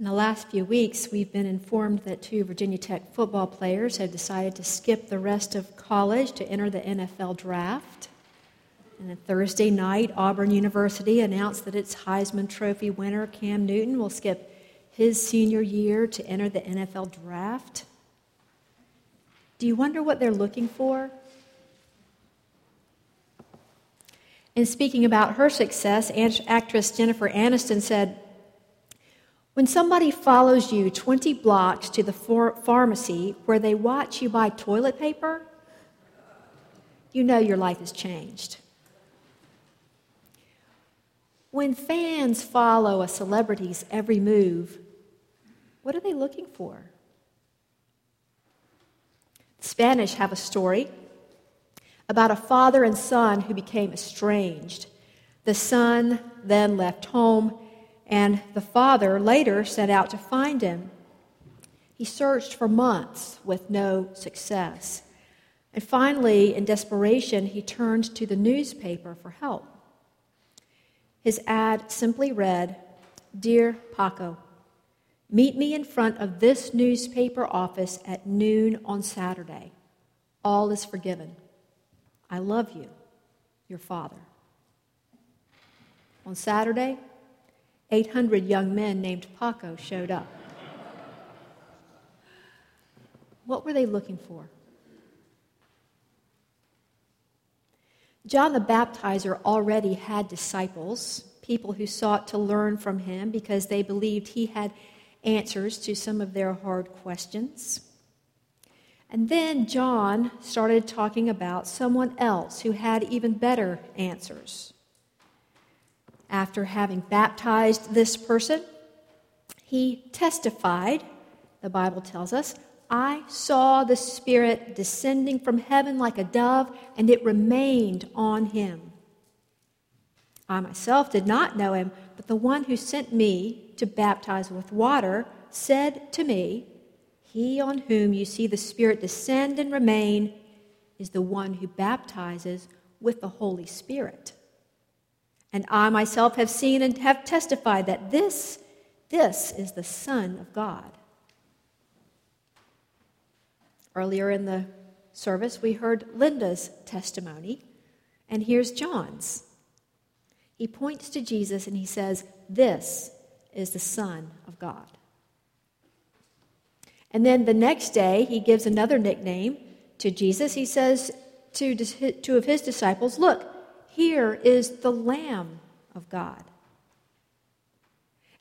In the last few weeks, we've been informed that two Virginia Tech football players have decided to skip the rest of college to enter the NFL draft. And Thursday night, Auburn University announced that its Heisman Trophy winner, Cam Newton, will skip his senior year to enter the NFL draft. Do you wonder what they're looking for? In speaking about her success, actress Jennifer Aniston said, when somebody follows you 20 blocks to the pharmacy where they watch you buy toilet paper, you know your life has changed. When fans follow a celebrity's every move, what are they looking for? The Spanish have a story about a father and son who became estranged. The son then left home and the father later set out to find him. He searched for months with no success. And finally, in desperation, he turned to the newspaper for help. His ad simply read Dear Paco, meet me in front of this newspaper office at noon on Saturday. All is forgiven. I love you, your father. On Saturday, 800 young men named Paco showed up. What were they looking for? John the Baptizer already had disciples, people who sought to learn from him because they believed he had answers to some of their hard questions. And then John started talking about someone else who had even better answers. After having baptized this person, he testified, the Bible tells us, I saw the Spirit descending from heaven like a dove, and it remained on him. I myself did not know him, but the one who sent me to baptize with water said to me, He on whom you see the Spirit descend and remain is the one who baptizes with the Holy Spirit. And I myself have seen and have testified that this, this is the Son of God. Earlier in the service, we heard Linda's testimony, and here's John's. He points to Jesus and he says, This is the Son of God. And then the next day, he gives another nickname to Jesus. He says to two of his disciples, Look, here is the Lamb of God.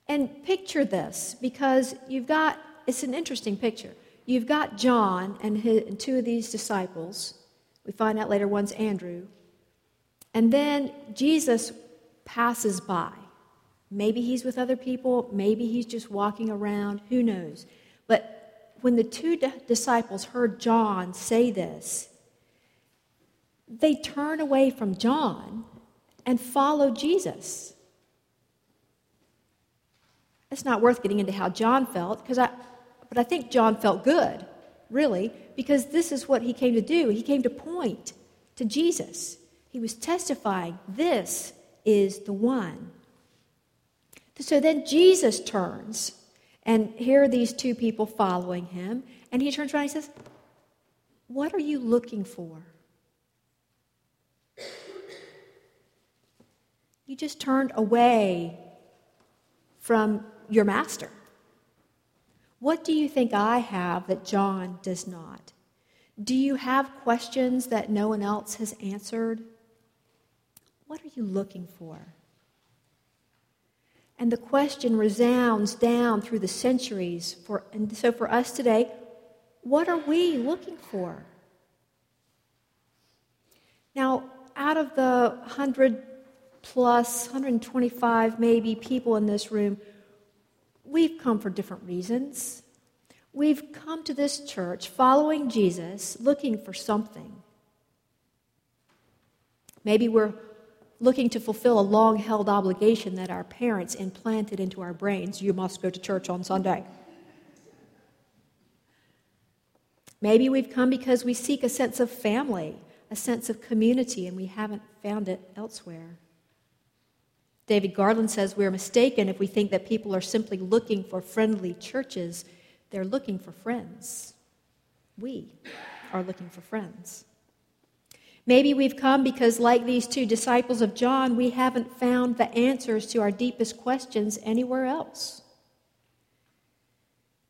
And picture this because you've got, it's an interesting picture. You've got John and, his, and two of these disciples. We find out later one's Andrew. And then Jesus passes by. Maybe he's with other people, maybe he's just walking around, who knows. But when the two disciples heard John say this, they turn away from John and follow Jesus. It's not worth getting into how John felt, because I, but I think John felt good, really, because this is what he came to do. He came to point to Jesus. He was testifying, this is the one. So then Jesus turns, and here are these two people following him, and he turns around and he says, What are you looking for? You just turned away from your master. What do you think I have that John does not? Do you have questions that no one else has answered? What are you looking for? And the question resounds down through the centuries. For, and so for us today, what are we looking for? Now, out of the hundred plus 125 maybe people in this room, we've come for different reasons. We've come to this church following Jesus, looking for something. Maybe we're looking to fulfill a long held obligation that our parents implanted into our brains you must go to church on Sunday. Maybe we've come because we seek a sense of family, a sense of community, and we haven't found it elsewhere. David Garland says we're mistaken if we think that people are simply looking for friendly churches. They're looking for friends. We are looking for friends. Maybe we've come because, like these two disciples of John, we haven't found the answers to our deepest questions anywhere else.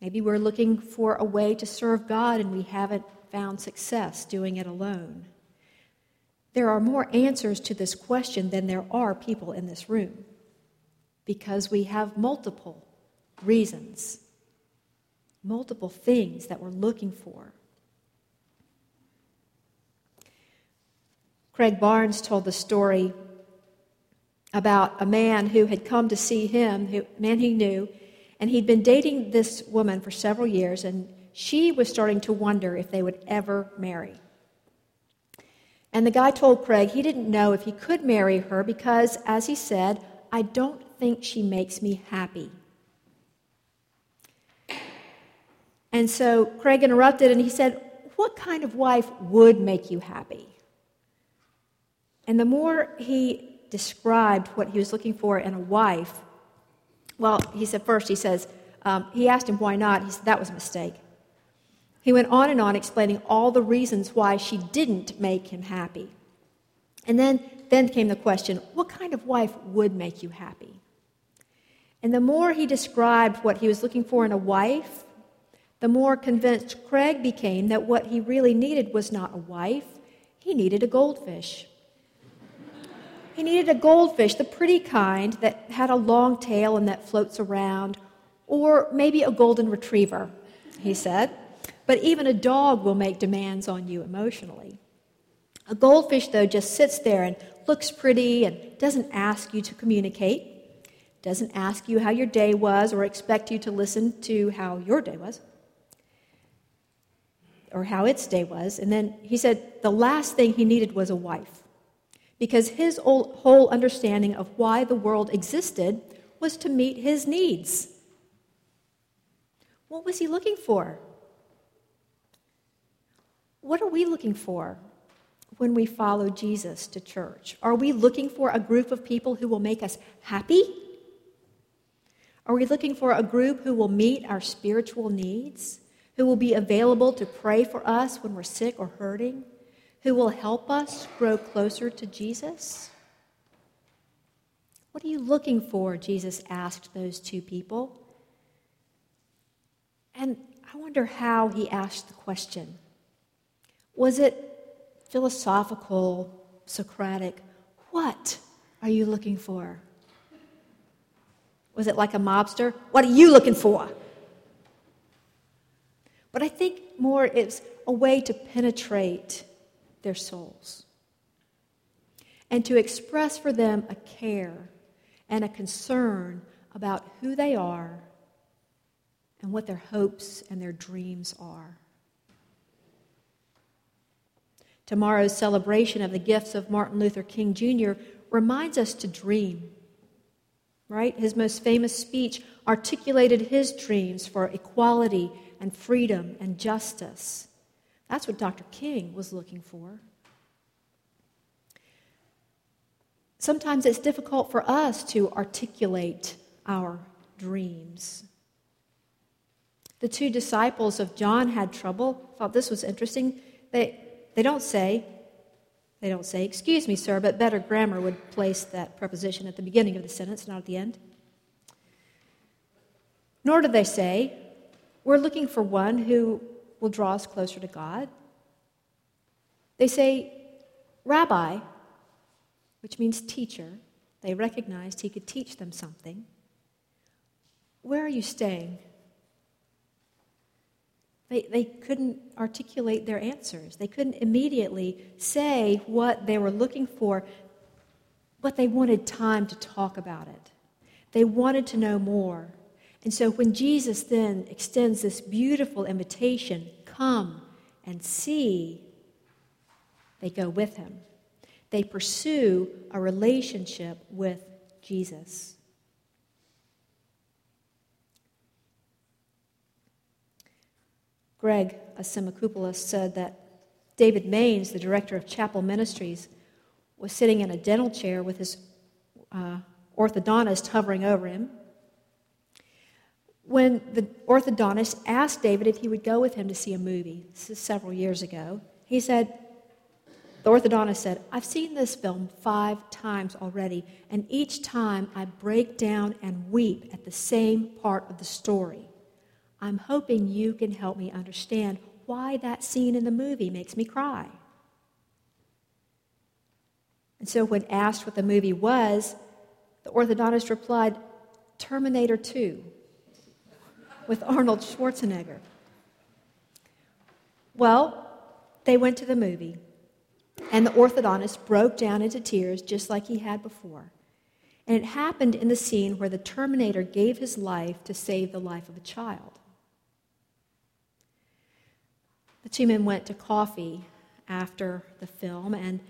Maybe we're looking for a way to serve God and we haven't found success doing it alone. There are more answers to this question than there are people in this room because we have multiple reasons, multiple things that we're looking for. Craig Barnes told the story about a man who had come to see him, a man he knew, and he'd been dating this woman for several years, and she was starting to wonder if they would ever marry. And the guy told Craig he didn't know if he could marry her because, as he said, I don't think she makes me happy. And so Craig interrupted and he said, What kind of wife would make you happy? And the more he described what he was looking for in a wife, well, he said first, he says, um, he asked him why not. He said that was a mistake. He went on and on explaining all the reasons why she didn't make him happy. And then, then came the question what kind of wife would make you happy? And the more he described what he was looking for in a wife, the more convinced Craig became that what he really needed was not a wife, he needed a goldfish. He needed a goldfish, the pretty kind that had a long tail and that floats around, or maybe a golden retriever, he said. But even a dog will make demands on you emotionally. A goldfish, though, just sits there and looks pretty and doesn't ask you to communicate, doesn't ask you how your day was or expect you to listen to how your day was or how its day was. And then he said the last thing he needed was a wife because his whole understanding of why the world existed was to meet his needs. What was he looking for? What are we looking for when we follow Jesus to church? Are we looking for a group of people who will make us happy? Are we looking for a group who will meet our spiritual needs, who will be available to pray for us when we're sick or hurting, who will help us grow closer to Jesus? What are you looking for? Jesus asked those two people. And I wonder how he asked the question. Was it philosophical, Socratic? What are you looking for? Was it like a mobster? What are you looking for? But I think more it's a way to penetrate their souls and to express for them a care and a concern about who they are and what their hopes and their dreams are. Tomorrow's celebration of the gifts of Martin Luther King Jr. reminds us to dream. Right? His most famous speech articulated his dreams for equality and freedom and justice. That's what Dr. King was looking for. Sometimes it's difficult for us to articulate our dreams. The two disciples of John had trouble. Thought this was interesting. They they don't say, they don't say, excuse me, sir, but better grammar would place that preposition at the beginning of the sentence, not at the end. Nor do they say, we're looking for one who will draw us closer to God. They say, Rabbi, which means teacher. They recognized he could teach them something. Where are you staying? They, they couldn't articulate their answers. They couldn't immediately say what they were looking for, but they wanted time to talk about it. They wanted to know more. And so when Jesus then extends this beautiful invitation, come and see, they go with him. They pursue a relationship with Jesus. Greg Asimakoupoulos said that David Mains, the director of Chapel Ministries, was sitting in a dental chair with his uh, orthodontist hovering over him. When the orthodontist asked David if he would go with him to see a movie, this is several years ago, he said, the orthodontist said, I've seen this film five times already, and each time I break down and weep at the same part of the story. I'm hoping you can help me understand why that scene in the movie makes me cry. And so, when asked what the movie was, the orthodontist replied, Terminator 2 with Arnold Schwarzenegger. Well, they went to the movie, and the orthodontist broke down into tears just like he had before. And it happened in the scene where the Terminator gave his life to save the life of a child. The two men went to coffee after the film and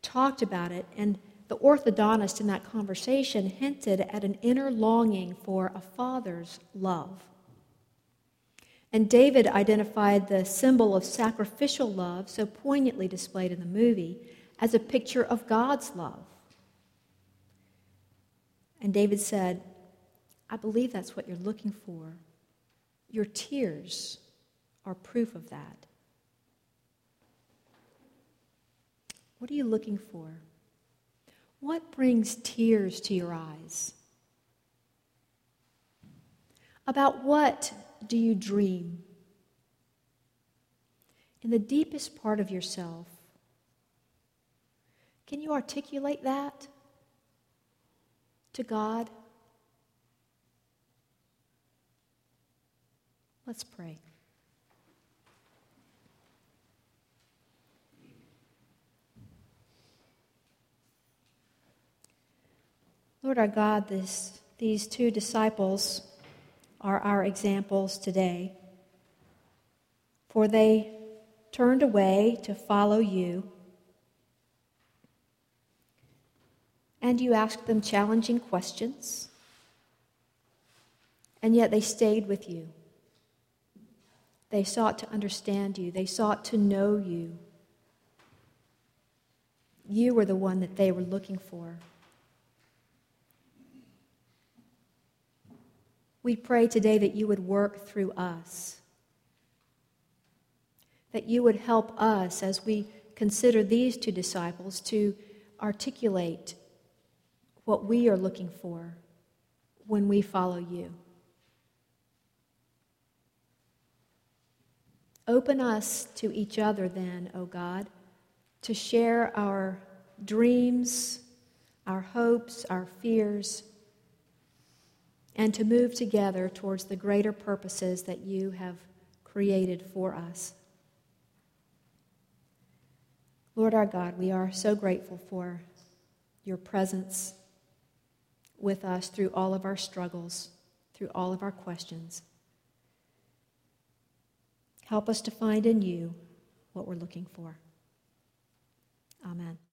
talked about it, and the orthodontist in that conversation hinted at an inner longing for a father's love. And David identified the symbol of sacrificial love, so poignantly displayed in the movie, as a picture of God's love. And David said, I believe that's what you're looking for. Your tears are proof of that. What are you looking for? What brings tears to your eyes? About what do you dream? In the deepest part of yourself, can you articulate that to God? Let's pray. Lord our God, this, these two disciples are our examples today, for they turned away to follow you, and you asked them challenging questions, and yet they stayed with you. They sought to understand you, they sought to know you. You were the one that they were looking for. We pray today that you would work through us, that you would help us as we consider these two disciples to articulate what we are looking for when we follow you. Open us to each other, then, O oh God, to share our dreams, our hopes, our fears and to move together towards the greater purposes that you have created for us. Lord our God, we are so grateful for your presence with us through all of our struggles, through all of our questions. Help us to find in you what we're looking for. Amen.